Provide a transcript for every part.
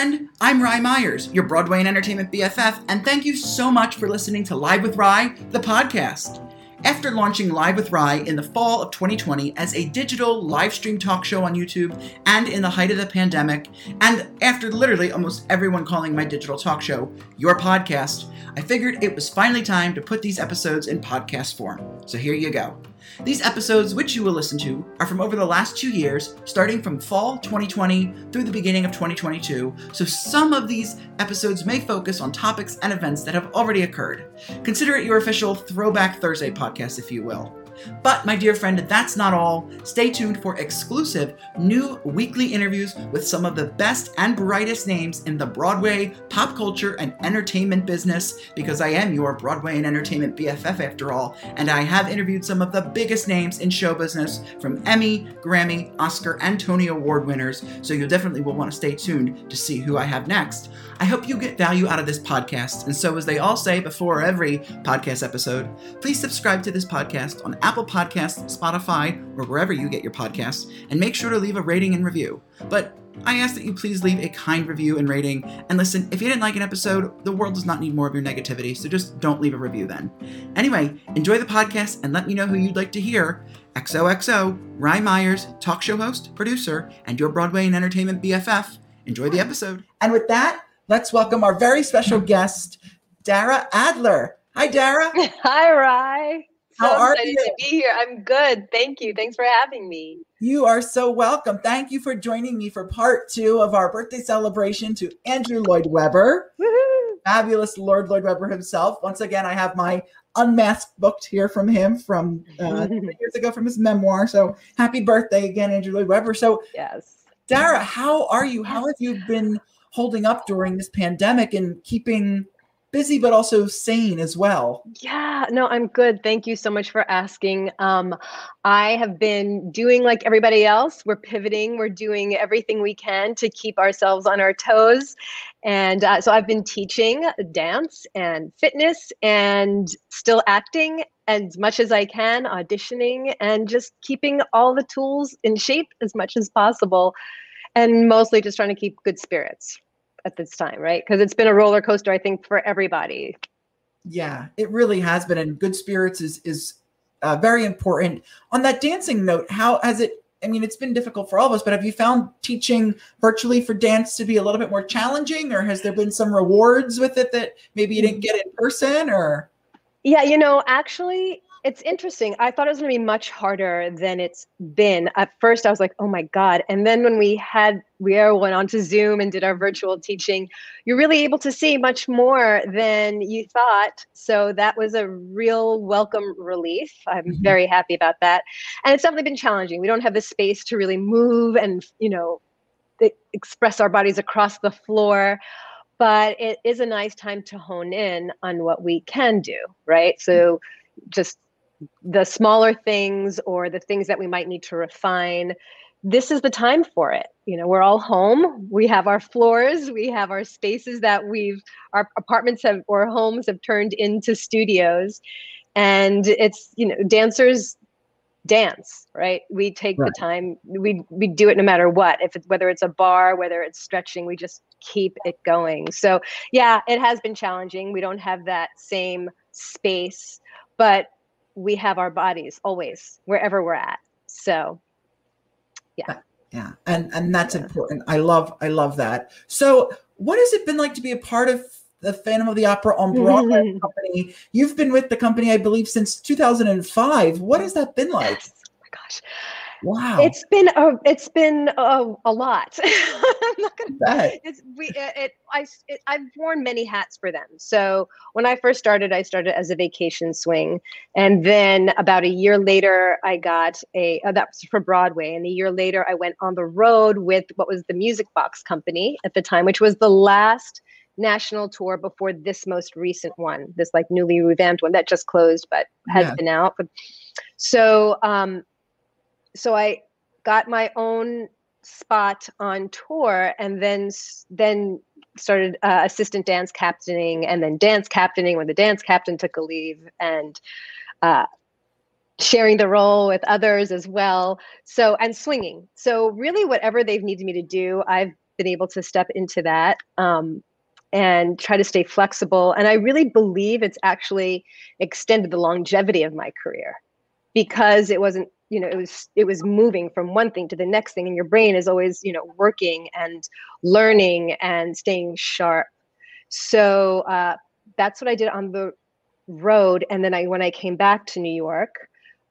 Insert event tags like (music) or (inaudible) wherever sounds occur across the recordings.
friend. I'm Rye Myers, your Broadway and Entertainment BFF, and thank you so much for listening to Live with Rye, the podcast. After launching Live with Rye in the fall of 2020 as a digital live stream talk show on YouTube and in the height of the pandemic, and after literally almost everyone calling my digital talk show your podcast, I figured it was finally time to put these episodes in podcast form. So here you go. These episodes, which you will listen to, are from over the last two years, starting from fall 2020 through the beginning of 2022, so some of these episodes may focus on topics and events that have already occurred. Consider it your official Throwback Thursday podcast, if you will. But, my dear friend, that's not all. Stay tuned for exclusive new weekly interviews with some of the best and brightest names in the Broadway, pop culture, and entertainment business, because I am your Broadway and entertainment BFF after all, and I have interviewed some of the biggest names in show business from Emmy, Grammy, Oscar, and Tony Award winners, so you definitely will want to stay tuned to see who I have next. I hope you get value out of this podcast, and so as they all say before every podcast episode, please subscribe to this podcast on Apple Podcasts, Spotify, or wherever you get your podcasts, and make sure to leave a rating and review. But I ask that you please leave a kind review and rating. And listen, if you didn't like an episode, the world does not need more of your negativity, so just don't leave a review then. Anyway, enjoy the podcast and let me know who you'd like to hear. XOXO, Rye Myers, talk show host, producer, and your Broadway and entertainment BFF. Enjoy the episode. And with that, let's welcome our very special guest, Dara Adler. Hi, Dara. (laughs) Hi, Rye. How are excited you? to be here. I'm good. Thank you. Thanks for having me. You are so welcome. Thank you for joining me for part two of our birthday celebration to Andrew Lloyd Webber, Woohoo! fabulous Lord Lloyd Webber himself. Once again, I have my unmasked book here from him from uh, (laughs) years ago from his memoir. So happy birthday again, Andrew Lloyd Webber. So, Yes. Dara, how are you? How have you been holding up during this pandemic and keeping busy but also sane as well? Yeah, no, I'm good. Thank you so much for asking. Um, I have been doing like everybody else. We're pivoting. We're doing everything we can to keep ourselves on our toes. And uh, so I've been teaching dance and fitness and still acting as much as I can, auditioning, and just keeping all the tools in shape as much as possible. And mostly just trying to keep good spirits at this time, right? Because it's been a roller coaster, I think, for everybody. Yeah, it really has been, and good spirits is is uh, very important. On that dancing note, how has it? I mean, it's been difficult for all of us, but have you found teaching virtually for dance to be a little bit more challenging, or has there been some rewards with it that maybe you didn't get in person? Or Yeah, you know, actually, it's interesting. I thought it was going to be much harder than it's been. At first, I was like, "Oh my god!" And then when we had we went on to Zoom and did our virtual teaching, you're really able to see much more than you thought. So that was a real welcome relief. I'm Mhm. very happy about that. And it's definitely been challenging. We don't have the space to really move and you know express our bodies across the floor but it is a nice time to hone in on what we can do, right? So just the smaller things or the things that we might need to refine. This is the time for it. You know, we're all home. We have our floors, we have our spaces that we've our apartments have or homes have turned into studios. And it's, you know, dancers dance, right? We take Right. the time, we we do it no matter what. If it's whether it's a bar, whether it's stretching, we just keep it going. So yeah, it has been challenging. We don't have that same space, but we have our bodies always wherever we're at. So yeah, uh, Yeah. and and that's Yeah. important. I love I love that. So, what has it been like to be a part of the Phantom of the Opera on Broadway (laughs) company? You've been with the company, I believe, since 2005. What has that been like? yes. Oh my gosh. Wow, It's been a it's been a, a lot. I'm not gonna bet. it's we it, it I it, I've worn many hats for them. So when I first started, I started as a vacation swing, and then about a year later, I got a uh, that was for Broadway, and a year later, I went on the road with what was the Music Box Company at the time, which was the last national tour before this most recent one, this like newly revamped one that just closed but has Yeah. been out. So um, so I got my own spot on tour and then then started uh, assistant dance captaining and then dance captaining when the dance captain took a leave and uh, sharing the role with others as well so and swinging so really whatever they've needed me to do i've been able to step into that um, and try to stay flexible. And I really believe it's actually extended the longevity of my career because it wasn't you know it was it was moving from one thing to the next thing and your brain is always you know working and learning and staying sharp. So uh, that's what i did on the road and then i when i came back to new york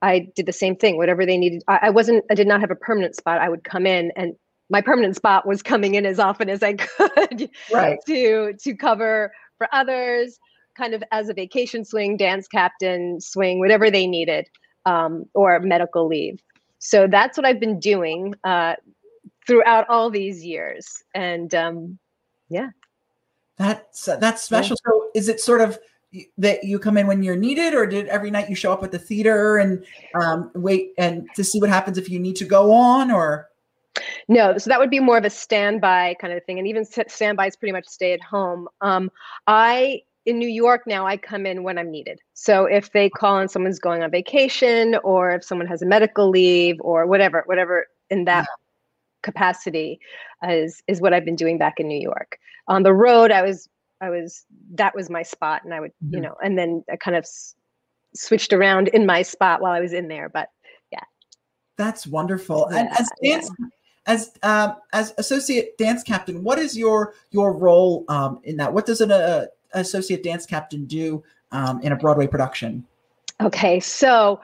i did the same thing whatever they needed. I, I wasn't i did not have a permanent spot. I would come in and my permanent spot was coming in as often as i (laughs) could right. to to cover for others kind of as a vacation swing dance captain swing whatever they needed um, or medical leave. So that's what I've been doing uh, throughout all these years. And um, yeah. That's uh, that's special. Yeah. So is it sort of that you come in when you're needed, or did every night you show up at the theater and um, wait and to see what happens if you need to go on, or? No, so that would be more of a standby kind of thing, and even standby is pretty much stay at home. Um, I in New York now, I come in when I'm needed. So if they call and someone's going on vacation, or if someone has a medical leave, or whatever, whatever in that capacity, is is what I've been doing back in New York. On the road, I was I was that was my spot, and I would mm-hmm. you know, and then I kind of s- switched around in my spot while I was in there. But yeah, that's wonderful. Yeah, and as dance. Yeah. As um, as associate dance captain, what is your your role um, in that? What does an uh, associate dance captain do um, in a Broadway production? Okay, so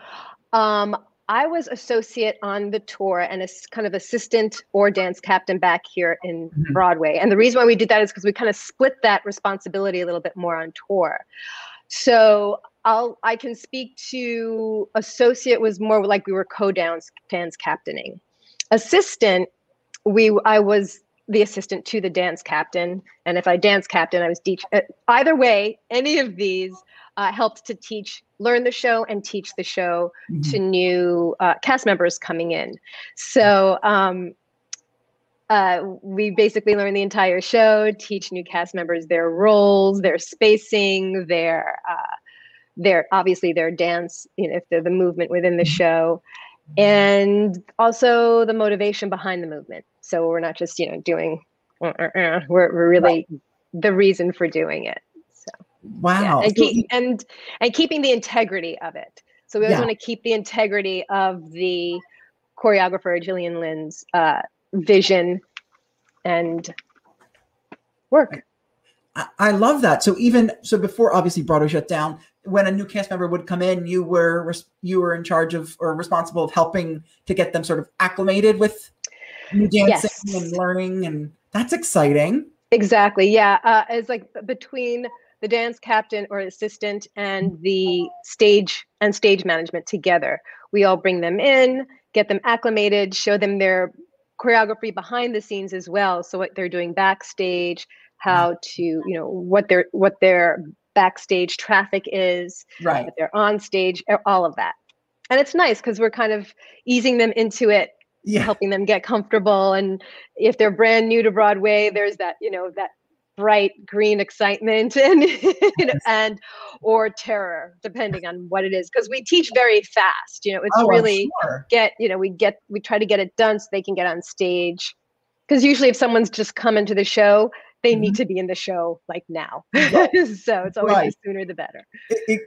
um, I was associate on the tour and a kind of assistant or dance captain back here in mm-hmm. Broadway. And the reason why we did that is because we kind of split that responsibility a little bit more on tour. So I'll I can speak to associate was more like we were co-dance dance captaining. Assistant, we I was the assistant to the dance captain. And if I dance captain, I was teach. Uh, either way, any of these uh, helped to teach, learn the show, and teach the show mm-hmm. to new uh, cast members coming in. So um, uh, we basically learn the entire show, teach new cast members their roles, their spacing, their uh, their obviously their dance, you know, if they're the movement within the mm-hmm. show, and also the motivation behind the movement. So we're not just, you know, doing, uh, uh, uh, we're, we're really right. the reason for doing it. So, wow. Yeah. And, keep, and, and keeping the integrity of it. So we always yeah. want to keep the integrity of the choreographer, Gillian Lynne's uh, vision and work. I love that. So even so, before obviously Broadway shut down, when a new cast member would come in, you were you were in charge of or responsible of helping to get them sort of acclimated with new dancing yes. and learning, and that's exciting. Exactly. Yeah. Uh, it's like between the dance captain or assistant and the stage and stage management together. We all bring them in, get them acclimated, show them their choreography behind the scenes as well. So what they're doing backstage, how to, you know, what their what their backstage traffic is, right? They're on stage, all of that. And it's nice because we're kind of easing them into it yeah. helping them get comfortable. And if they're brand new to Broadway, there's that, you know, that bright green excitement (laughs) and and or terror depending on what it is because we teach very fast you know it's oh, really sure. get you know we get we try to get it done so they can get on stage because usually if someone's just coming to the show they mm-hmm. need to be in the show like now right. (laughs) so it's always right. the sooner the better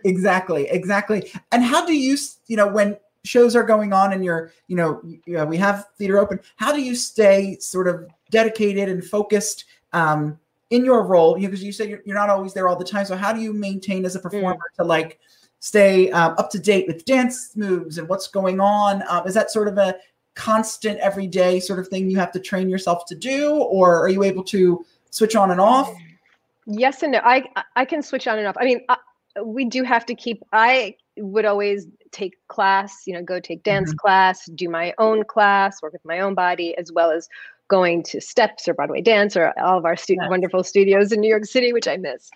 exactly exactly and how do you you know when shows are going on and you're you know, you know we have theater open. How do you stay sort of dedicated and focused um, in your role? Because you, know, you said you're, you're, not always there all the time. So how do you maintain as a performer mm. to like stay um, up to date with dance moves and what's going on? Um, is that sort of a constant everyday sort of thing you have to train yourself to do or are you able to switch on and off? Yes and no. I i can switch on and off. I mean I, we do have to keep i would always take class, you know, go take dance mm-hmm. class, do my own class, work with my own body, as well as going to steps or Broadway dance or all of our stu- yes. wonderful studios in New York City, which I miss,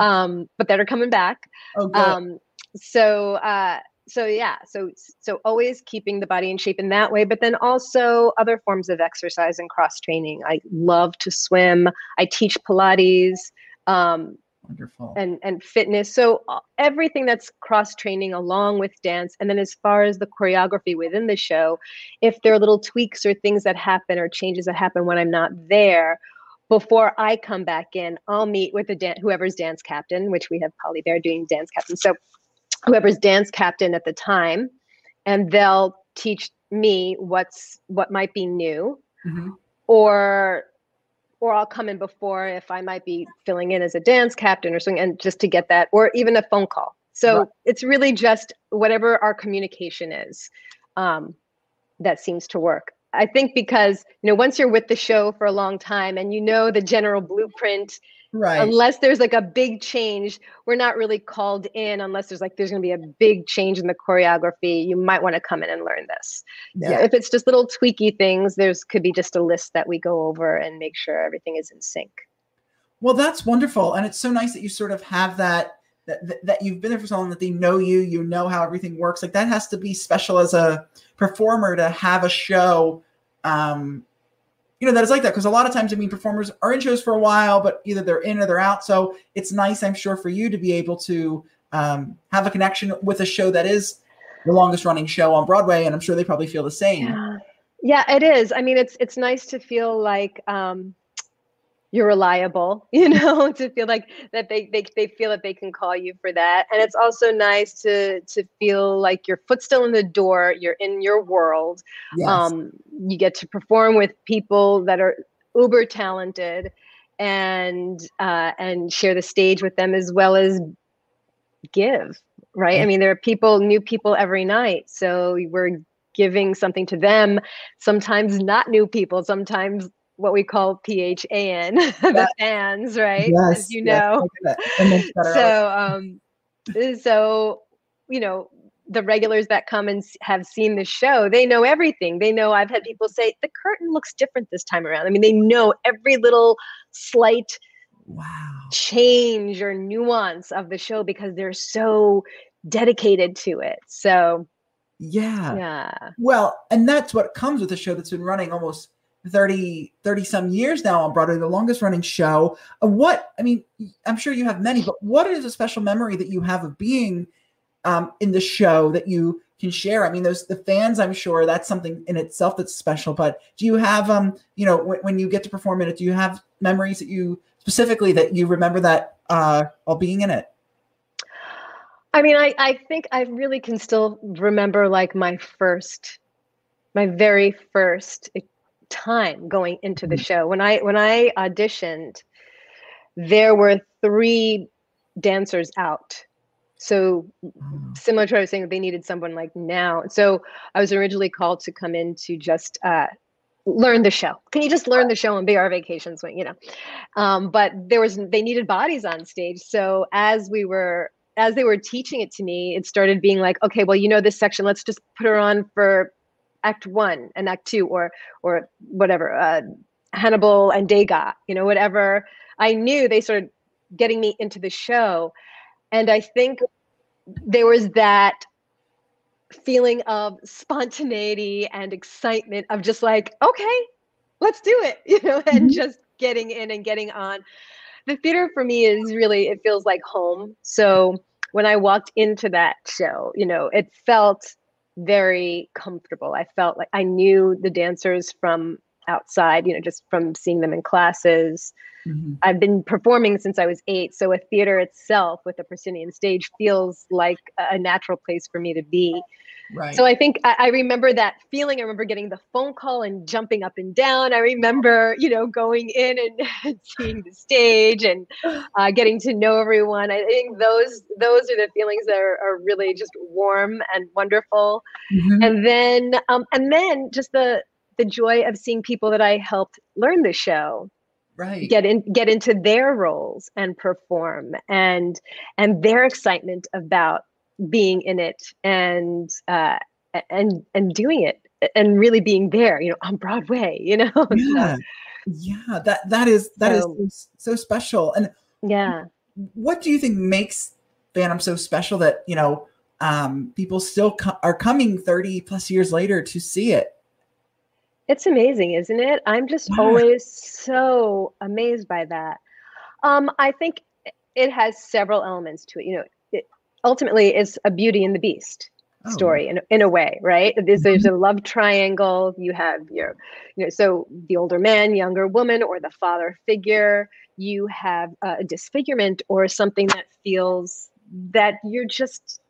um, but that are coming back. Oh, good. Um, so, uh, so yeah, so so always keeping the body in shape in that way, but then also other forms of exercise and cross training. I love to swim. I teach Pilates. Um, Wonderful. and and fitness so uh, everything that's cross training along with dance and then as far as the choreography within the show if there are little tweaks or things that happen or changes that happen when i'm not there before i come back in i'll meet with the dan- whoever's dance captain which we have polly baird doing dance captain so whoever's dance captain at the time and they'll teach me what's what might be new Mhm. or or I'll come in before if I might be filling in as a dance captain or something, and just to get that, or even a phone call. So Right. it's really just whatever our communication is um, that seems to work. I think because you know once you're with the show for a long time and you know the general blueprint, Right. unless there's like a big change, we're not really called in unless there's like there's going to be a big change in the choreography. You might want to come in and learn this. Yeah. if it's just little tweaky things, there's could be just a list that we go over and make sure everything is in sync. Well, that's wonderful, and it's so nice that you sort of have that that that- that you've been there for so long that they know you, you know how everything works. Like that has to be special as a performer to have a show. Um, you know that is like that because a lot of times, I mean, performers are in shows for a while, but either they're in or they're out. So it's nice, I'm sure, for you to be able to um, have a connection with a show that is the longest running show on Broadway, and I'm sure they probably feel the same. Yeah, yeah, it is. I mean, it's it's nice to feel like um, you're reliable, (laughs) you know, to feel like that they, they they feel that they can call you for that, and it's also nice to to feel like your foot's still in the door, you're in your world, Yes. um, you get to perform with people that are uber talented and uh, and share the stage with them as well as give right? I mean there are people new people every night so we're giving something to them sometimes not new people sometimes what we call phan (laughs) the fans right yes. as you know I get that. It makes better art. so um so you know the regulars that come and have seen the show they know everything they know i've had people say the curtain looks different this time around i mean they know every little slight wow. change or nuance of the show because they're so dedicated to it so Yeah. yeah Well, and that's what comes with a show that's been running almost 30, 30 some years now on Broadway, the longest running show. Uh, What, I mean, I'm sure you have many, but what is a special memory that you have of being um, in the show that you can share? I mean, those the fans, I'm sure that's something in itself that's special, but do you have, um, you know, when, when you get to perform in it, do you have memories that you specifically that you remember that uh, while being in it? i mean i i think i really can still remember like my first my very first time going into the Mhm. show when i when i auditioned there were three dancers out so similar to what I was saying, they needed someone like now. So I was originally called to come in to just uh, learn the show. Can you just learn the show and be our vacation swing? You know, um, but there was they needed bodies on stage. So as we were as they were teaching it to me, it started being like, okay, well, you know this section, let's just put her on for Act One and Act Two, or or whatever, uh, Hannibal and Degas, you know, whatever. I knew they started getting me into the show and i think there was that feeling of spontaneity and excitement of just like okay let's do it (laughs) you know and Mhm. just getting in and getting on the theater for me is really it feels like home so when i walked into that show you know it felt very comfortable i felt like i knew the dancers from outside you know just from seeing them in classes Mhm. I've been performing since I was eight, so a theater itself with a proscenium stage feels like a natural place for me to be. Right. So I think I, I remember that feeling. I remember getting the phone call and jumping up and down. I remember, you know, going in and (laughs) seeing the stage and uh, getting to know everyone. I think those those are the feelings that are, are really just warm and wonderful Mhm. and then um, and then just the the joy of seeing people that I helped learn the show right. get in get into their roles and perform and and their excitement about being in it and uh and and doing it and really being there you know on broadway you know (laughs) So, yeah. Yeah. That that is that is So- so, so special. And yeah what do you think makes Phantom so special that you know um, people still co- are coming 30 plus years later to see it? it's amazing isn't it i'm just Yeah. always so amazed by that um i think it has several elements to it. You know, ultimately is a Beauty and the Beast oh. story in, in a way, right? There's, there's mm-hmm. a love triangle. You have your, you know, so the older man, younger woman, or the father figure. You have a disfigurement or something that feels that you're just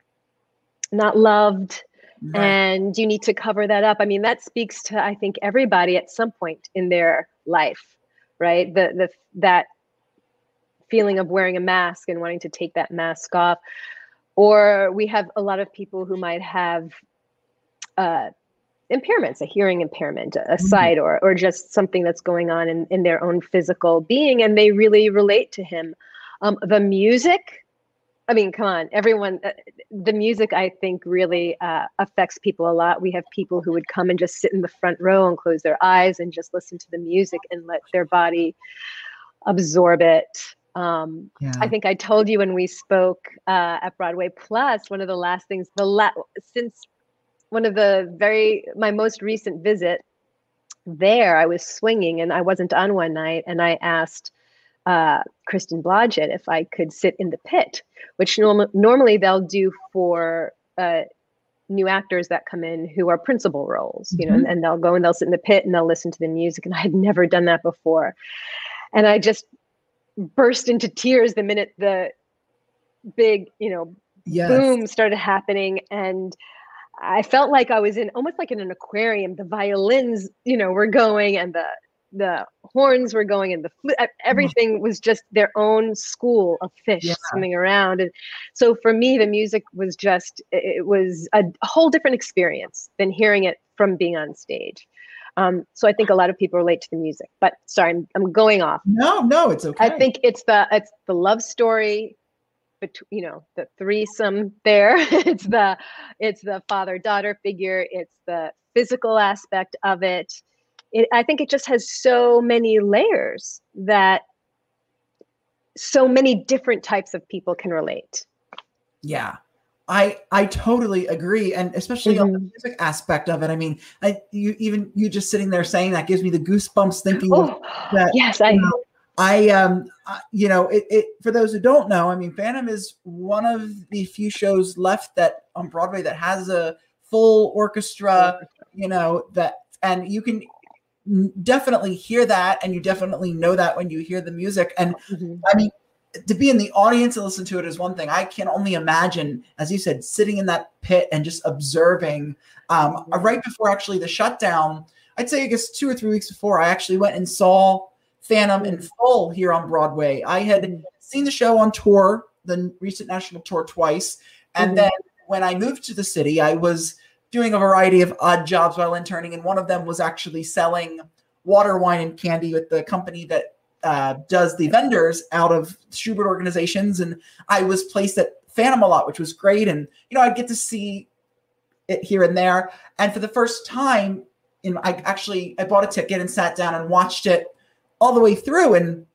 not loved right. and you need to cover that up. I mean, that speaks to I think everybody at some point in their life, right? The the that feeling of wearing a mask and wanting to take that mask off. Or we have a lot of people who might have uh, impairments, a hearing impairment, a mm-hmm. sight, or or just something that's going on in, in their own physical being, and they really relate to him. Um, the music I mean, come on, everyone. Uh, the music, I think, really uh, affects people a lot. We have people who would come and just sit in the front row and close their eyes and just listen to the music and let their body absorb it. Um, yeah. I think I told you when we spoke uh, at Broadway Plus, one of the last things, the la- since one of the very my most recent visit there, I was swinging and I wasn't on one night, and I asked uh, Kristen Blodgette if I could sit in the pit, which norm- normally they'll do for uh, new actors that come in who are principal roles, you know, mm-hmm. and, and, they'll go and they'll sit in the pit and they'll listen to the music. And I had never done that before. And I just burst into tears the minute the big, you know, yes. boom started happening. And I felt like I was in almost like in an aquarium. The violins, you know, were going and the the horns were going and the everything mm-hmm. was just their own school of fish yeah. swimming around and so for me the music was just it was a, whole different experience than hearing it from being on stage um, so i think a lot of people relate to the music but sorry i'm, I'm going off. No no it's okay. I think it's the it's the love story between you know the threesome there. (laughs) It's the it's the father daughter figure. It's the physical aspect of it. It, I think it just has so many layers that so many different types of people can relate. Yeah. I I totally agree, and especially mm-hmm. on the mm-hmm. music aspect of it. I mean, I you even you just sitting there saying that gives me the goosebumps thinking oh, that. Yes, I. know, I um you know it, it for those who don't know, I mean, Phantom is one of the few shows left that on Broadway that has a full orchestra. You know that, and you can definitely hear that and you definitely know that when you hear the music and mm-hmm. i mean to be in the audience and listen to it is one thing i can only imagine as you said sitting in that pit and just observing um, mm-hmm. right before actually the shutdown i'd say i guess two or three weeks before i actually went and saw phantom in mm-hmm. full here on broadway i had mm-hmm. seen the show on tour the recent national tour twice and mm-hmm. then when i moved to the city i was doing a variety of odd jobs while interning, and one of them was actually selling water, wine, and candy with the company that uh, does the vendors out of Shubert organizations. And I was placed at Phantom a lot, which was great. And you know, I'd get to see it here and there. And for the first time, in I actually I bought a ticket and sat down and watched it all the way through. And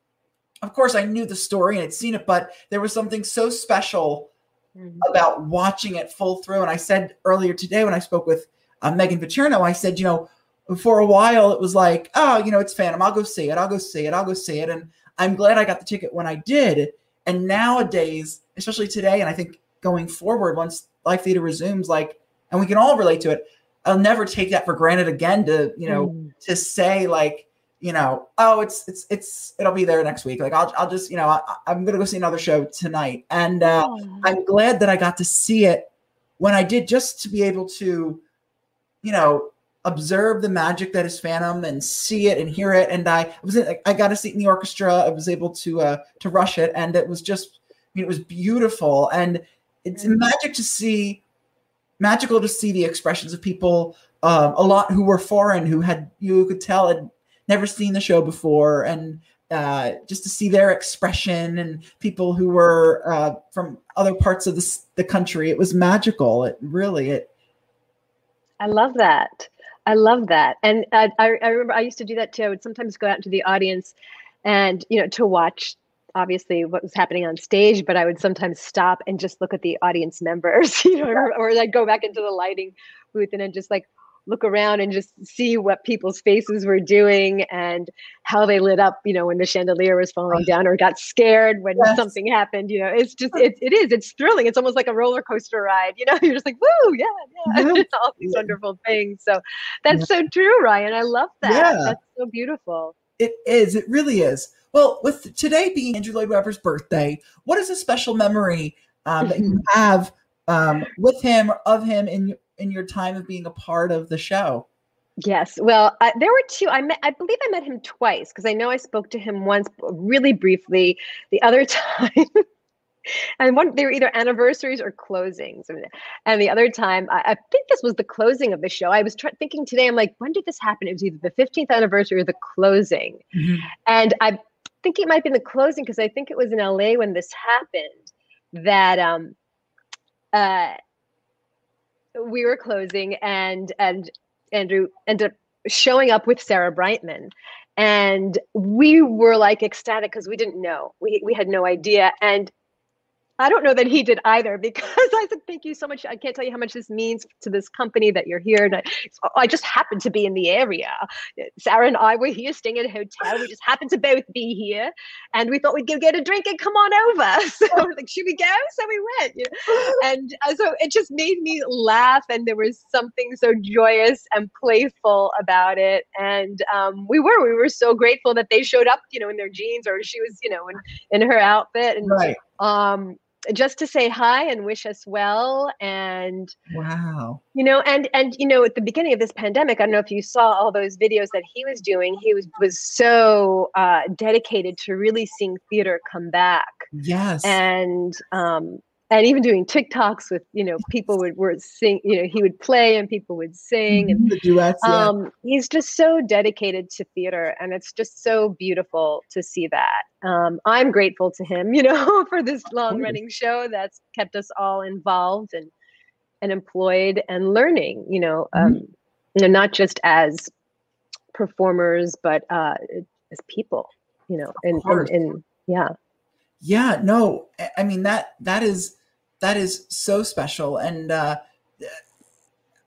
of course, I knew the story and had seen it, but there was something so special mm-hmm. about watching it full through. And I said earlier today when I spoke with uh, Megan Paterno, I said, you know, for a while it was like, oh, you know, it's Phantom. I'll go see it. I'll go see it. I'll go see it. And I'm glad I got the ticket when I did. And nowadays, especially today, and I think going forward, once live theater resumes, like, and we can all relate to it, I'll never take that for granted again to, you know, mm. to say like, you know, oh, it's it's it's it'll be there next week. Like I'll I'll just you know I, am gonna go see another show tonight, and uh, oh. I'm glad that I got to see it when I did, just to be able to, you know, observe the magic that is Phantom and see it and hear it. And I was I got a seat in the orchestra. I was able to uh, to rush it, and it was just I mean, it was beautiful, and it's mm-hmm. magic to see, magical to see the expressions of people. Um, a lot who were foreign, who had you could tell had never seen the show before and uh, just to see their expression and people who were uh, from other parts of the, the country it was magical it really it i love that i love that. And I, I remember i used to do that too. I would sometimes go out into the audience and you know to watch obviously what was happening on stage but i would sometimes stop and just look at the audience members (laughs) you know or, or like go back into the lighting booth and then just like look around and just see what people's faces were doing and how they lit up, you know, when the chandelier was falling down or got scared when yes. something happened. You know, it's just, it, it is, it's thrilling. It's almost like a roller coaster ride. You know, (laughs) you're just like, woo, yeah, yeah, It's (laughs) all these wonderful things. So that's yeah. so true, Ryan. I love that. Yeah. That's so beautiful. It is. It really is. Well, with today being Andrew Lloyd Webber's birthday, what is a special memory um, that you (laughs) have um, with him or of him in in your time of being a part of the show? Yes. Well, uh, there were two. I met. I believe I met him twice because I know I spoke to him once, really briefly. The other (laughs) time, and one they were either anniversaries or closings. And the other time, I, I think this was the closing of the show. I was tr- thinking today. I'm like, when did this happen? It was either the 15th anniversary or the closing. Mm-hmm. And I think it might have been the closing because I think it was in LA when this happened. That um, uh we were closing and and Andrew ended up showing up with Sarah Brightman. And we were like ecstatic because we didn't know. We we had no idea. And I don't know that he did either (laughs) because I said, thank you so much. I can't tell you how much this means to this company that you're here. And I, I, just happened to be in the area. Sarah and I were here staying at a hotel. We just happened to both be here. And we thought we'd go get a drink and come on over. (laughs) So like, should we go? So we went. You know? (laughs) And uh, so it just made me laugh. And there was something so joyous and playful about it. And um, we were, we were so grateful that they showed up, you know, in their jeans or she was, you know, in, in her outfit. And right. um, just to say hi and wish us well and wow. you know and and you know at the beginning of this pandemic i don't know if you saw all those videos that he was doing he was was so uh, dedicated to really seeing theater come back. Yes. And um and even doing TikToks with you know people would were sing you know he would play and people would sing and the duets, yeah. um, he's just so dedicated to theater and it's just so beautiful to see that um, I'm grateful to him you know (laughs) for this long running show that's kept us all involved and and employed and learning you know um, mm-hmm. you know not just as performers but uh, as people you know and, and, and yeah yeah no i mean that that is that is so special and uh,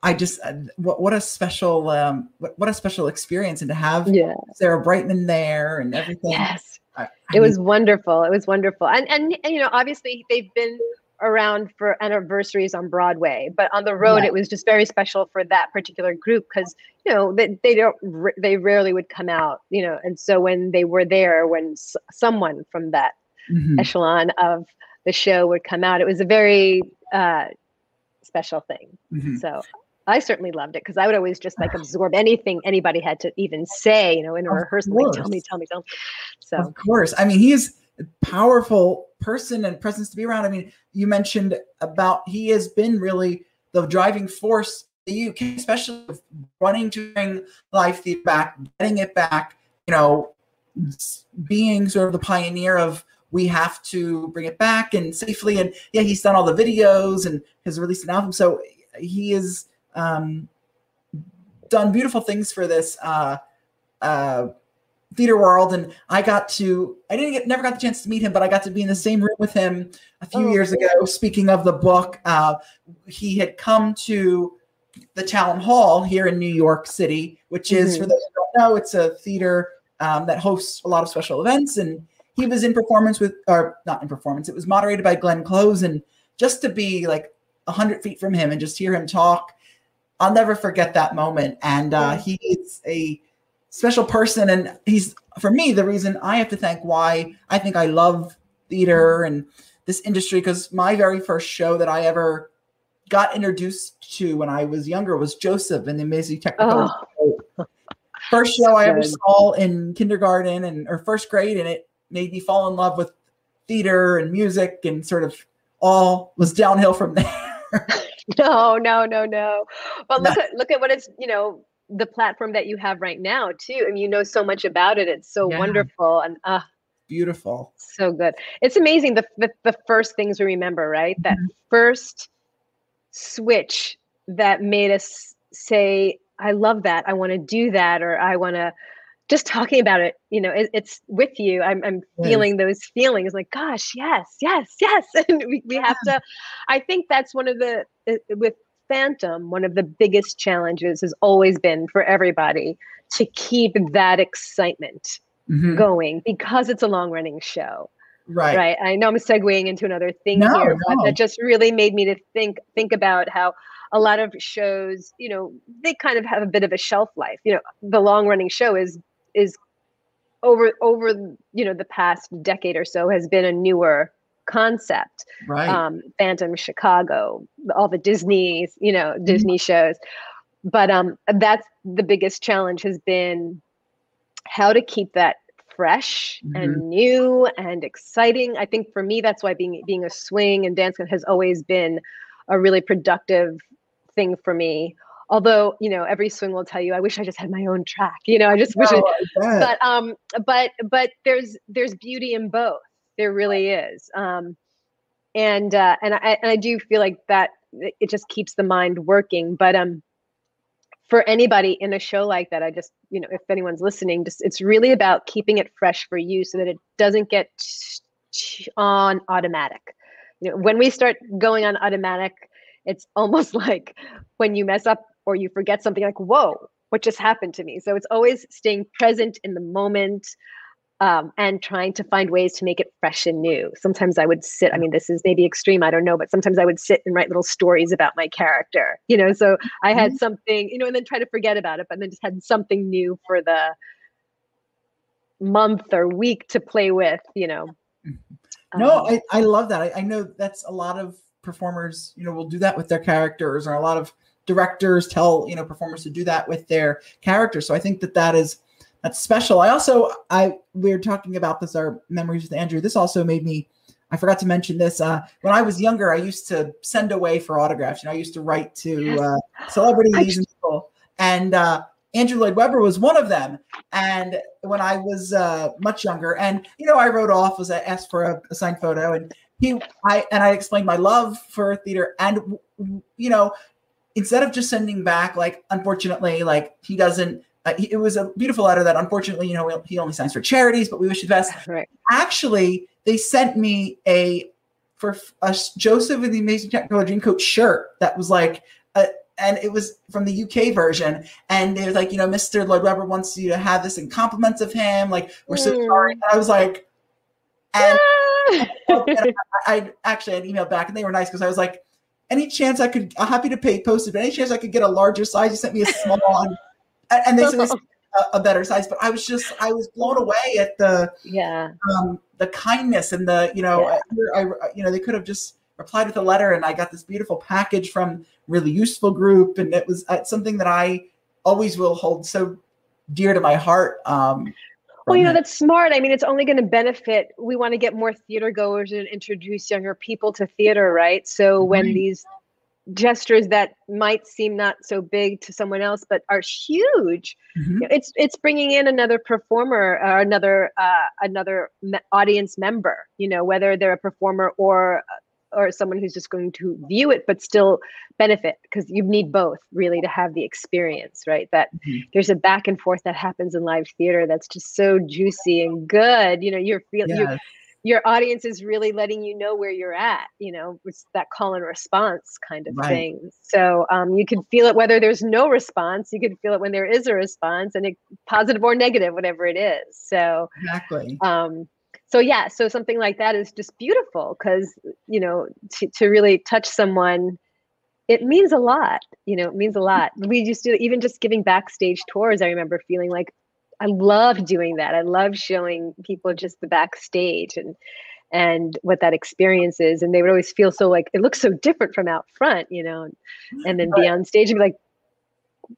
I just uh, what what a special um, what, what a special experience and to have yeah. Sarah Brightman there and everything. Yes, I, I it mean, was wonderful. It was wonderful, and, and and you know obviously they've been around for anniversaries on Broadway, but on the road it was just very special for that particular group because you know they, they don't they rarely would come out, you know, and so when they were there, when s- someone from that mm-hmm. echelon of the show would come out. It was a very uh, special thing. Mm-hmm. So I certainly loved it because I would always just like absorb anything anybody had to even say, you know, in a of rehearsal. Like, tell me, tell me, tell me. So of course, I mean, he is a powerful person and presence to be around. I mean, you mentioned about he has been really the driving force the UK, especially running to bring live theater back, getting it back. You know, being sort of the pioneer of we have to bring it back and safely. And yeah, he's done all the videos and has released an album. So he has um, done beautiful things for this uh, uh, theater world. And I got to, I didn't get, never got the chance to meet him, but I got to be in the same room with him a few oh, years ago. Speaking of the book, uh, he had come to the town hall here in New York City, which is, mm-hmm. for those who don't know, it's a theater um, that hosts a lot of special events. And he was in performance with, or not in performance, it was moderated by Glenn Close. And just to be like 100 feet from him and just hear him talk, I'll never forget that moment. And uh, he is a special person. And he's, for me, the reason I have to thank why I think I love theater and this industry, because my very first show that I ever got introduced to when I was younger was Joseph and the Amazing Technicolor. Oh. First show I ever saw in kindergarten and or first grade, and it made me fall in love with theater and music and sort of all was downhill from there. (laughs) no, no, no, no. But look no. at look at what it's, you know, the platform that you have right now too. I mean, you know so much about it. It's so yeah. wonderful and uh beautiful. So good. It's amazing the the, the first things we remember, right? That mm-hmm. first switch that made us say, I love that. I want to do that or I want to just talking about it, you know, it, it's with you. I'm, I'm yes. feeling those feelings like, gosh, yes, yes, yes. (laughs) And we, we have to, I think that's one of the, uh, with Phantom, one of the biggest challenges has always been for everybody to keep that excitement mm-hmm. going because it's a long running show. Right. Right. I know I'm segueing into another thing no, here, no. but that just really made me to think think about how a lot of shows, you know, they kind of have a bit of a shelf life. You know, the long running show is is over over you know the past decade or so has been a newer concept. Right. Um, Phantom Chicago, all the Disney, you know. Disney shows. But um, that's the biggest challenge has been how to keep that fresh mm-hmm. and new and exciting. I think for me, that's why being being a swing and dance has always been a really productive thing for me. Although you know, every swing will tell you, I wish I just had my own track. You know, I just wish. Oh, I, but um, but but there's there's beauty in both. There really is. Um, and uh, and I and I do feel like that it just keeps the mind working. But um, for anybody in a show like that, I just you know, if anyone's listening, just it's really about keeping it fresh for you so that it doesn't get on automatic. You know, when we start going on automatic, it's almost (laughs) like when you mess up or you forget something like, whoa, what just happened to me? So it's always staying present in the moment um, and trying to find ways to make it fresh and new. Sometimes I would sit, I mean, this is maybe extreme, I don't know, but sometimes I would sit and write little stories about my character, you know. So I had mm-hmm. something, you know, and then try to forget about it, but then just had something new for the month or week to play with, you know. Mm-hmm. No, um, I, I love that. I, I know that's a lot of performers, you know, will do that with their characters, or a lot of directors tell you know performers to do that with their characters. So I think that that is that's special. I also I we are talking about this our memories with Andrew. This also made me. I forgot to mention this. Uh, when I was younger, I used to send away for autographs. You know, I used to write to uh, celebrities and people, and uh, Andrew Lloyd Webber was one of them. And when I was uh, much younger, and you know, I wrote off was I asked for a, a signed photo, and he I and I explained my love for theater, and you know, instead of just sending back like unfortunately like he doesn't uh, he, it was a beautiful letter that unfortunately you know he only signs for charities but we wish you the best right. actually they sent me a for a joseph and the amazing technicolor dreamcoat shirt that was like a, and it was from the UK version. And it was like, you know, Mr. Lloyd Webber wants you to have this in compliments of him. Like, we're so mm. sorry. And I was like, and, (laughs) I, I, actually had emailed back and they were nice because I was like, any chance I could, I'm happy to pay postage, but any chance I could get a larger size? You sent me a small (laughs) one. and they sent me a, a, better size, but I was just, I was blown away at the, yeah, um, the kindness and the, you know, yeah. I, I, you know, they could have just replied with a letter and I got this beautiful package from really useful group. And it was uh, something that I always will hold so dear to my heart. Um, well, you know, that's smart. I mean, it's only going to benefit. We want to get more theater goers and introduce younger people to theater, right? So when these gestures that might seem not so big to someone else but are huge mm-hmm. it's it's bringing in another performer or another uh, another audience member you know whether they're a performer or or someone who's just going to view it but still benefit because you need both really to have the experience right that mm-hmm. there's a back and forth that happens in live theater that's just so juicy and good you know you're feeling yes. your audience is really letting you know where you're at you know it's that call and response kind of right. thing so um, you can feel it whether there's no response you can feel it when there is a response and it positive or negative whatever it is so exactly um, so yeah so something like that is just beautiful because you know to, to really touch someone it means a lot you know it means a lot. We used to even just giving backstage tours i remember feeling like i love doing that. I love showing people just the backstage and and what that experience is and they would always feel so like it looks so different from out front you know mm, and then be on stage and be like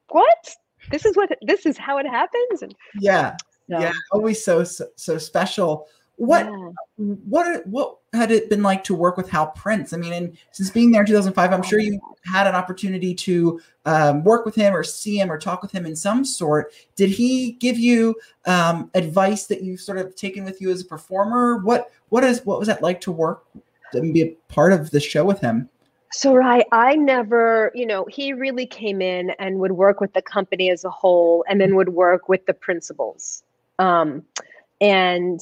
what? This is what this is how it happens? And yeah. So. yeah always so, so so special what yeah. what what had it been like to work with Hal Prince? I mean, and since being there in 2005, I'm sure you had an opportunity to um, work with him or see him or talk with him in some sort. Did he give you um, advice that you've sort of taken with you as a performer? What what is what was that like to work and be a part of the show with him? So right, I never, you know, he really came in and would work with the company as a whole, and then would work with the principals. Um, and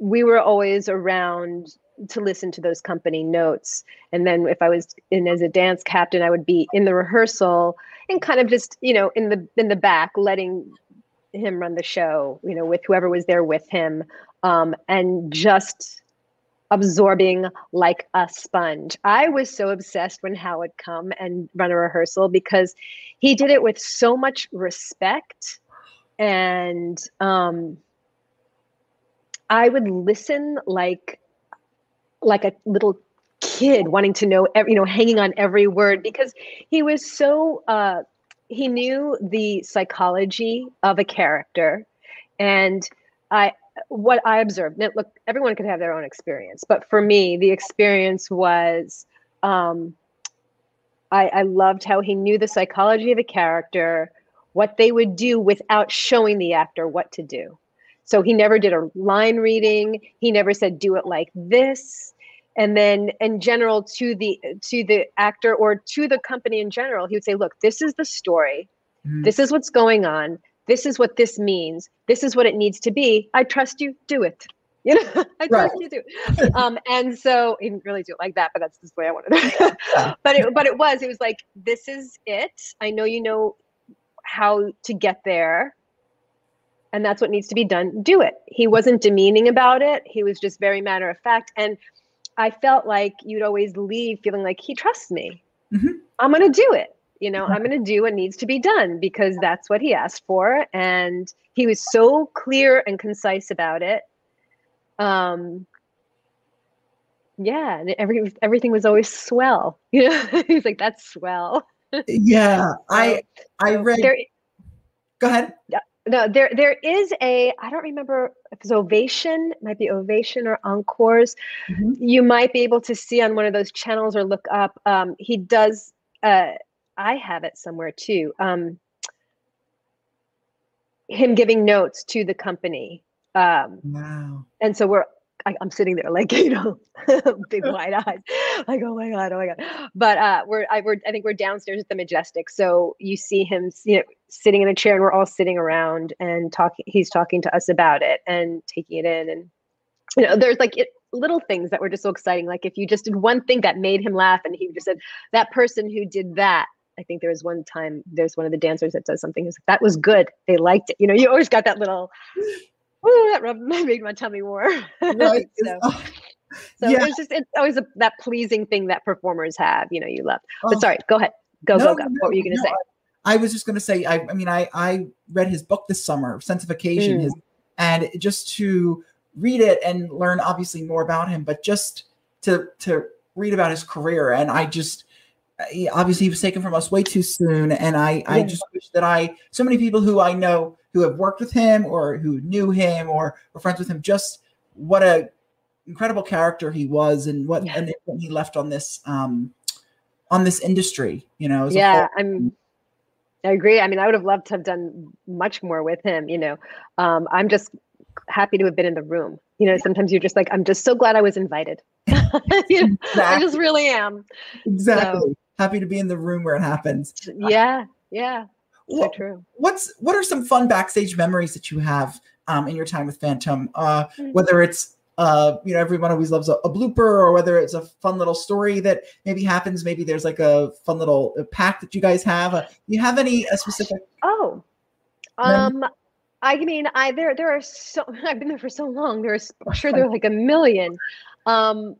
we were always around to listen to those company notes. And then if I was in as a dance captain, I would be in the rehearsal and kind of just, you know, in the in the back, letting him run the show, you know, with whoever was there with him. Um, and just absorbing like a sponge. I was so obsessed when Hal would come and run a rehearsal because he did it with so much respect and um, I would listen like like a little kid wanting to know every, you know hanging on every word because he was so uh, he knew the psychology of a character and I what I observed now look everyone could have their own experience but for me the experience was um, I, I loved how he knew the psychology of a character what they would do without showing the actor what to do so he never did a line reading. He never said do it like this. And then in general to the to the actor or to the company in general, he would say, look, this is the story. Mm-hmm. This is what's going on. This is what this means. This is what it needs to be. I trust you. Do it. (laughs) You know, I trust you do. Um, and so he didn't really do it like that, but that's just the way I wanted it. (laughs) but it, but it was, it was like, this is it. I know you know how to get there and that's what needs to be done. Do it. He wasn't demeaning about it. He was just very matter of fact. And i felt like you'd always leave feeling like he trusts me. Mm-hmm. i'm going to do it. You know i'm going to do what needs to be done because that's what he asked for. And he was so clear and concise about it. Um yeah and every everything was always swell. (laughs) You know (laughs) he's like that's swell. Yeah (laughs) i i read there, go ahead. Yeah no, there there is a I don't remember if it's Ovation, it might be Ovation or Encores. Mm-hmm. You might be able to see on one of those channels or look up. Um, he does. Uh, I have it somewhere too. Um, him giving notes to the company. Um, wow. And so we're I, am sitting there like (laughs) you know, big wide eyes, like oh my god, oh my god. But uh, we're I we're I think we're downstairs at the Majestic, so you see him, you know, sitting in a chair, and we're all sitting around and talking. He's talking to us about it and taking it in, and you know, there's like it, little things that were just so exciting. Like if you just did one thing that made him laugh, and he just said that person who did that. I think there was one time there's one of the dancers that does something. He's like, that was good. They liked it. You know, you always got that little (laughs) oh, that rubbed, (laughs) made my tummy warm. Right. (laughs) so, so yeah. it's just it's always a, that pleasing thing that performers have. You know, you love. But oh. sorry, go ahead. Go no, go go. No, what were you going to no, say? I, was just going to say. I, I mean, I I read his book this summer, Sense of Occasion, mm. his, and just to read it and learn obviously more about him, but just to to read about his career, and I just obviously he was taken from us way too soon and i yeah. i just wish that i so many people who i know who have worked with him or who knew him or were friends with him just what a incredible character he was and what yeah. and he left on this um on this industry you know yeah i'm i agree i mean i would have loved to have done much more with him you know um i'm just happy to have been in the room you know sometimes you're just like i'm just so glad i was invited (laughs) you know, exactly. i just really am exactly so, happy to be in the room where it happens. Yeah, yeah. So true. What's what are some fun backstage memories that you have um, in your time with Phantom? Uh, mm-hmm. Whether it's uh, you know everyone always loves a, a, blooper, or whether it's a fun little story that maybe happens. Maybe there's like a fun little pack that you guys have. Uh, you have any uh, specific? Oh, um, I mean, I there there are so (laughs) I've been there for so long. There's I'm sure there are like a million. Um,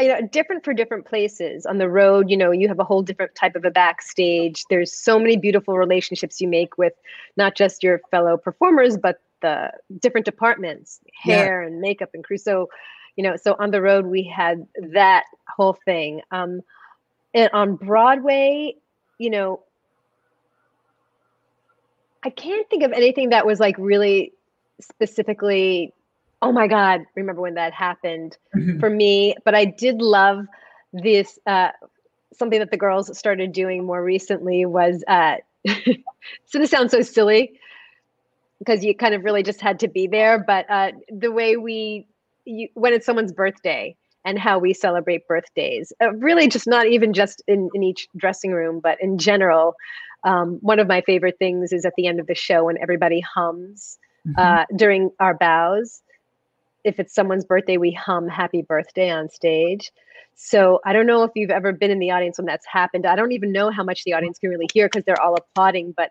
you know different for different places on the road you know you have a whole different type of a backstage there's so many beautiful relationships you make with not just your fellow performers but the different departments hair yeah. and makeup and crew so you know so on the road we had that whole thing um and on broadway you know i can't think of anything that was like really specifically oh my god remember when that happened mm-hmm. for me but i did love this uh, something that the girls started doing more recently was uh, so this sounds so silly because you kind of really just had to be there but uh, the way we you, when it's someone's birthday and how we celebrate birthdays uh, really just not even just in, in each dressing room but in general um, one of my favorite things is at the end of the show when everybody hums mm-hmm. uh, during our bows if it's someone's birthday, we hum happy birthday on stage. So I don't know if you've ever been in the audience when that's happened. I don't even know how much the audience can really hear because they're all applauding. But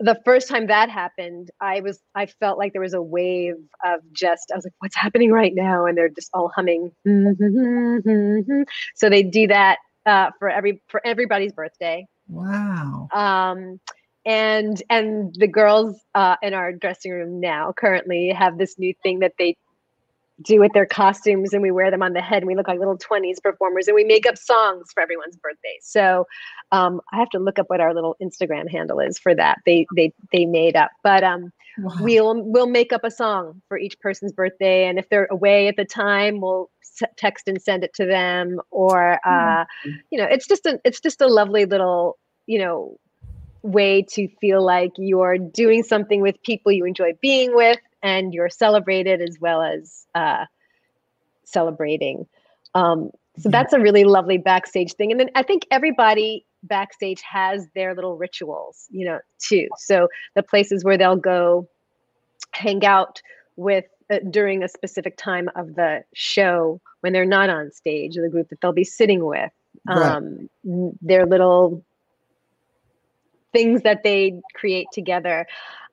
the first time that happened, I was I felt like there was a wave of just I was like, what's happening right now? And they're just all humming. so they do that uh, for every for everybody's birthday. Wow. Um, and and the girls uh, in our dressing room now currently have this new thing that they do with their costumes and we wear them on the head and we look like little 20s performers and we make up songs for everyone's birthday so um, i have to look up what our little instagram handle is for that they they they made up but um, wow. we'll we'll make up a song for each person's birthday and if they're away at the time we'll text and send it to them or uh, mm-hmm. you know it's just a it's just a lovely little you know way to feel like you're doing something with people you enjoy being with and you're celebrated as well as uh, celebrating. Um, so that's a really lovely backstage thing. And then I think everybody backstage has their little rituals, you know, too. So the places where they'll go hang out with uh, during a specific time of the show when they're not on stage, the group that they'll be sitting with, um, right. their little things that they create together.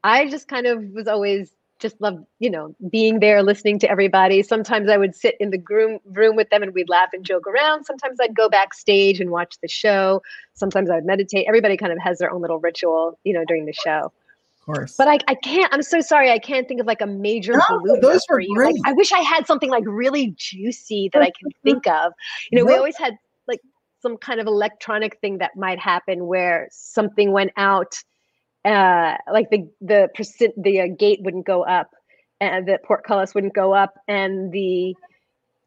I just kind of was always just loved, you know, being there, listening to everybody. Sometimes I would sit in the room room with them and we'd laugh and joke around. Sometimes I'd go backstage and watch the show. Sometimes I would meditate. Everybody kind of has their own little ritual, you know, during the show. Of course. But I, I can't, I'm so sorry. I can't think of like a major no, those were great. Like, I wish I had something like really juicy that I can think of. You know, we always had like some kind of electronic thing that might happen where something went out uh, like the the percent the uh, gate wouldn't go up and the portcullis wouldn't go up and the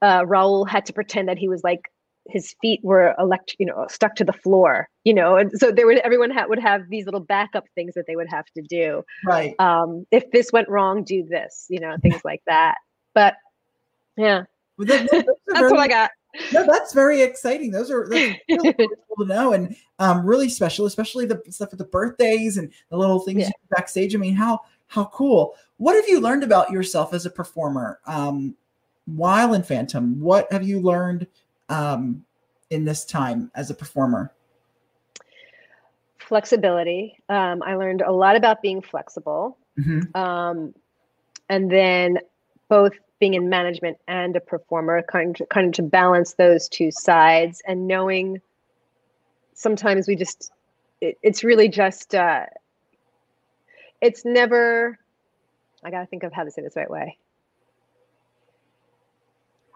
uh, Raoul had to pretend that he was like his feet were elect you know stuck to the floor you know and so there would everyone ha- would have these little backup things that they would have to do. Right. Um if this went wrong do this you know things like that. But yeah. Well, that, (laughs) that's, that's very, what i got no, that's very exciting. Those are (laughs) really cool to know and um, really special, especially the stuff with the birthdays and the little things yeah. backstage. I mean, how how cool! What have you learned about yourself as a performer um, while in Phantom? What have you learned um, in this time as a performer? Flexibility. Um, I learned a lot about being flexible, mm-hmm. um, and then both being in management and a performer, kind of, kind of to balance those two sides and knowing sometimes we just, it, it's really just, uh, it's never, I got to think of how to say this right way.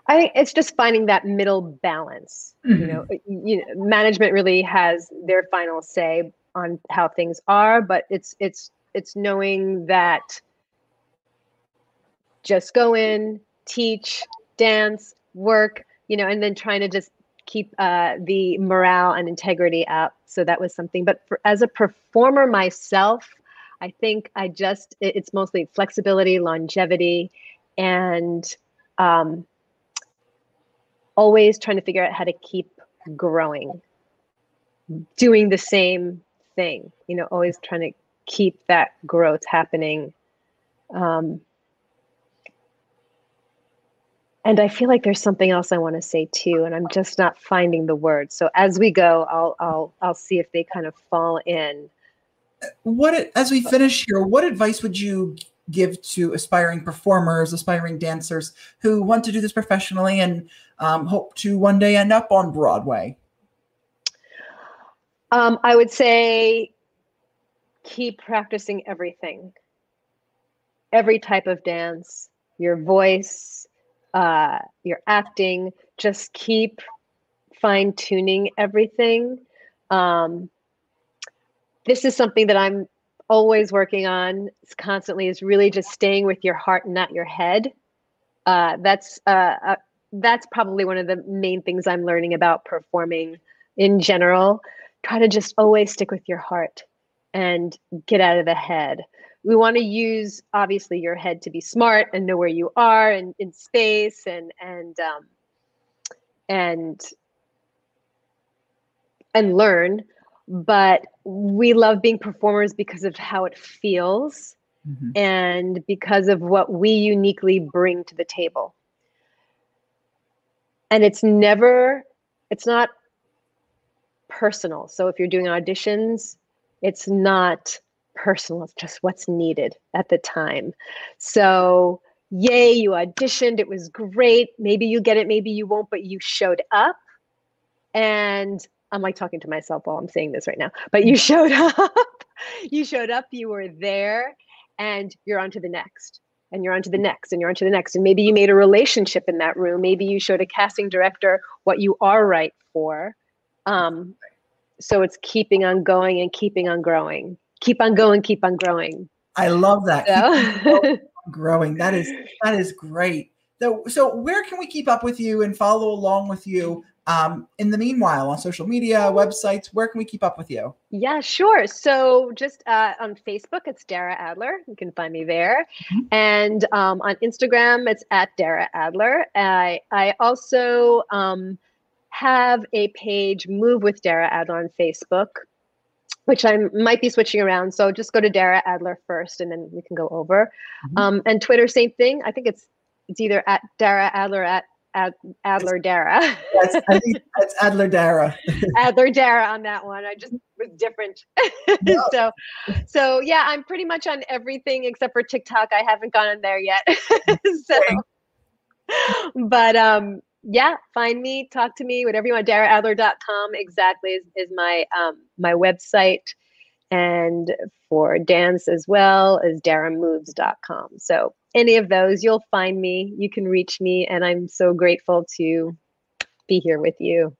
I think it's just finding that middle balance. Mm-hmm. You know, you know, management really has their final say on how things are, but it's it's it's knowing that just go in, teach, dance, work, you know, and then trying to just keep uh, the morale and integrity up. So that was something. But for, as a performer myself, I think I just, it's mostly flexibility, longevity, and um, always trying to figure out how to keep growing, doing the same thing, you know, always trying to keep that growth happening. Um, and I feel like there's something else I want to say too, and I'm just not finding the words. So as we go, I'll I'll I'll see if they kind of fall in. What as we finish here, what advice would you give to aspiring performers, aspiring dancers who want to do this professionally and um, hope to one day end up on Broadway? Um, I would say keep practicing everything, every type of dance, your voice, uh, your acting. Just keep fine tuning everything. Um, this is something that I'm always working on constantly is really just staying with your heart and not your head. Uh, that's uh, uh, that's probably one of the main things I'm learning about performing in general. Try to just always stick with your heart and get out of the head we want to use obviously your head to be smart and know where you are and in space and and um, and and learn but we love being performers because of how it feels mm-hmm. and because of what we uniquely bring to the table. And it's never, it's not personal. So if you're doing auditions, it's not personal, it's just what's needed at the time. So, yay, you auditioned, it was great. Maybe you get it, maybe you won't, but you showed up. And I'm like talking to myself while I'm saying this right now, but you showed (laughs) up. you showed up, you were there, and you're on to the next and you're on to the next and you're on to the next and maybe you made a relationship in that room maybe you showed a casting director what you are right for um, so it's keeping on going and keeping on growing keep on going keep on growing i love that so. (laughs) growing that is that is great so, so where can we keep up with you and follow along with you um, in the meanwhile, on social media, websites, where can we keep up with you? Yeah, sure. So just uh, on Facebook, it's Dara Adler. You can find me there. Mm-hmm. And um, on Instagram, it's at Dara Adler. I, I also um, have a page, Move with Dara Adler on Facebook, which I might be switching around. So just go to Dara Adler first, and then we can go over. Mm-hmm. Um, and Twitter, same thing. I think it's it's either at Dara Adler at Ad, Adler Dara. Yes, I think (laughs) that's Adler Dara. Adler Dara on that one. I just was different. Yeah. (laughs) so, so yeah, I'm pretty much on everything except for TikTok. I haven't gone on there yet. (laughs) so, but um, yeah, find me, talk to me, whatever you want. DaraAdler.com exactly is, is my um my website and for dance as well as daramoves.com. So any of those, you'll find me. You can reach me, and I'm so grateful to be here with you.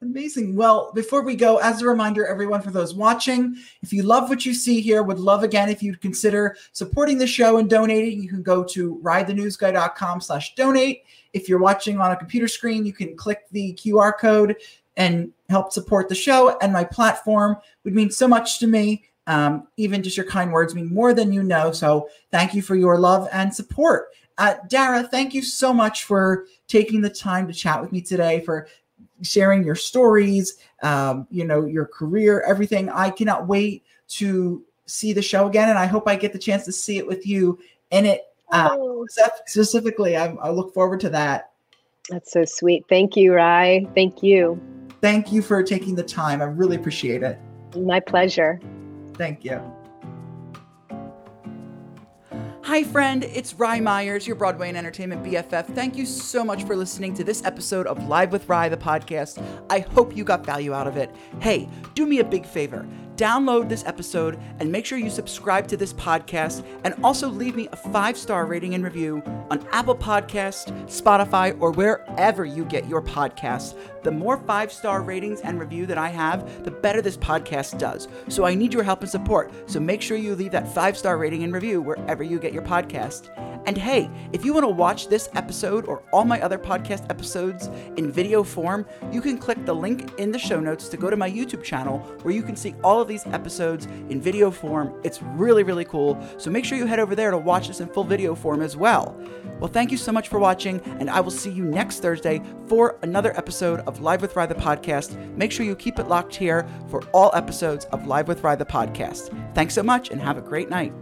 Amazing. Well, before we go, as a reminder, everyone, for those watching, if you love what you see here, would love again if you'd consider supporting the show and donating. You can go to ridethenewsguy.com slash donate. If you're watching on a computer screen, you can click the QR code and help support the show and my platform would mean so much to me. Um, even just your kind words mean more than you know. So thank you for your love and support. Uh, Dara, thank you so much for taking the time to chat with me today, for sharing your stories, um, you know, your career, everything. I cannot wait to see the show again, and I hope I get the chance to see it with you in it. Uh, oh. Specifically, I, I look forward to that. That's so sweet. Thank you, Rye. Thank you. Thank you for taking the time. I really appreciate it. My pleasure. Thank you. Hi, friend. It's Rye Myers, your Broadway and Entertainment BFF. Thank you so much for listening to this episode of Live with Rye, the podcast. I hope you got value out of it. Hey, do me a big favor download this episode and make sure you subscribe to this podcast and also leave me a five star rating and review on Apple Podcast, Spotify, or wherever you get your podcasts. The more five star ratings and review that I have, the better this podcast does. So I need your help and support. So make sure you leave that five star rating and review wherever you get your podcast. And hey, if you want to watch this episode or all my other podcast episodes in video form, you can click the link in the show notes to go to my YouTube channel where you can see all of these episodes in video form. It's really, really cool. So make sure you head over there to watch this in full video form as well. Well, thank you so much for watching, and I will see you next Thursday for another episode of Live with Rye the podcast. Make sure you keep it locked here for all episodes of Live with Rye the podcast. Thanks so much, and have a great night.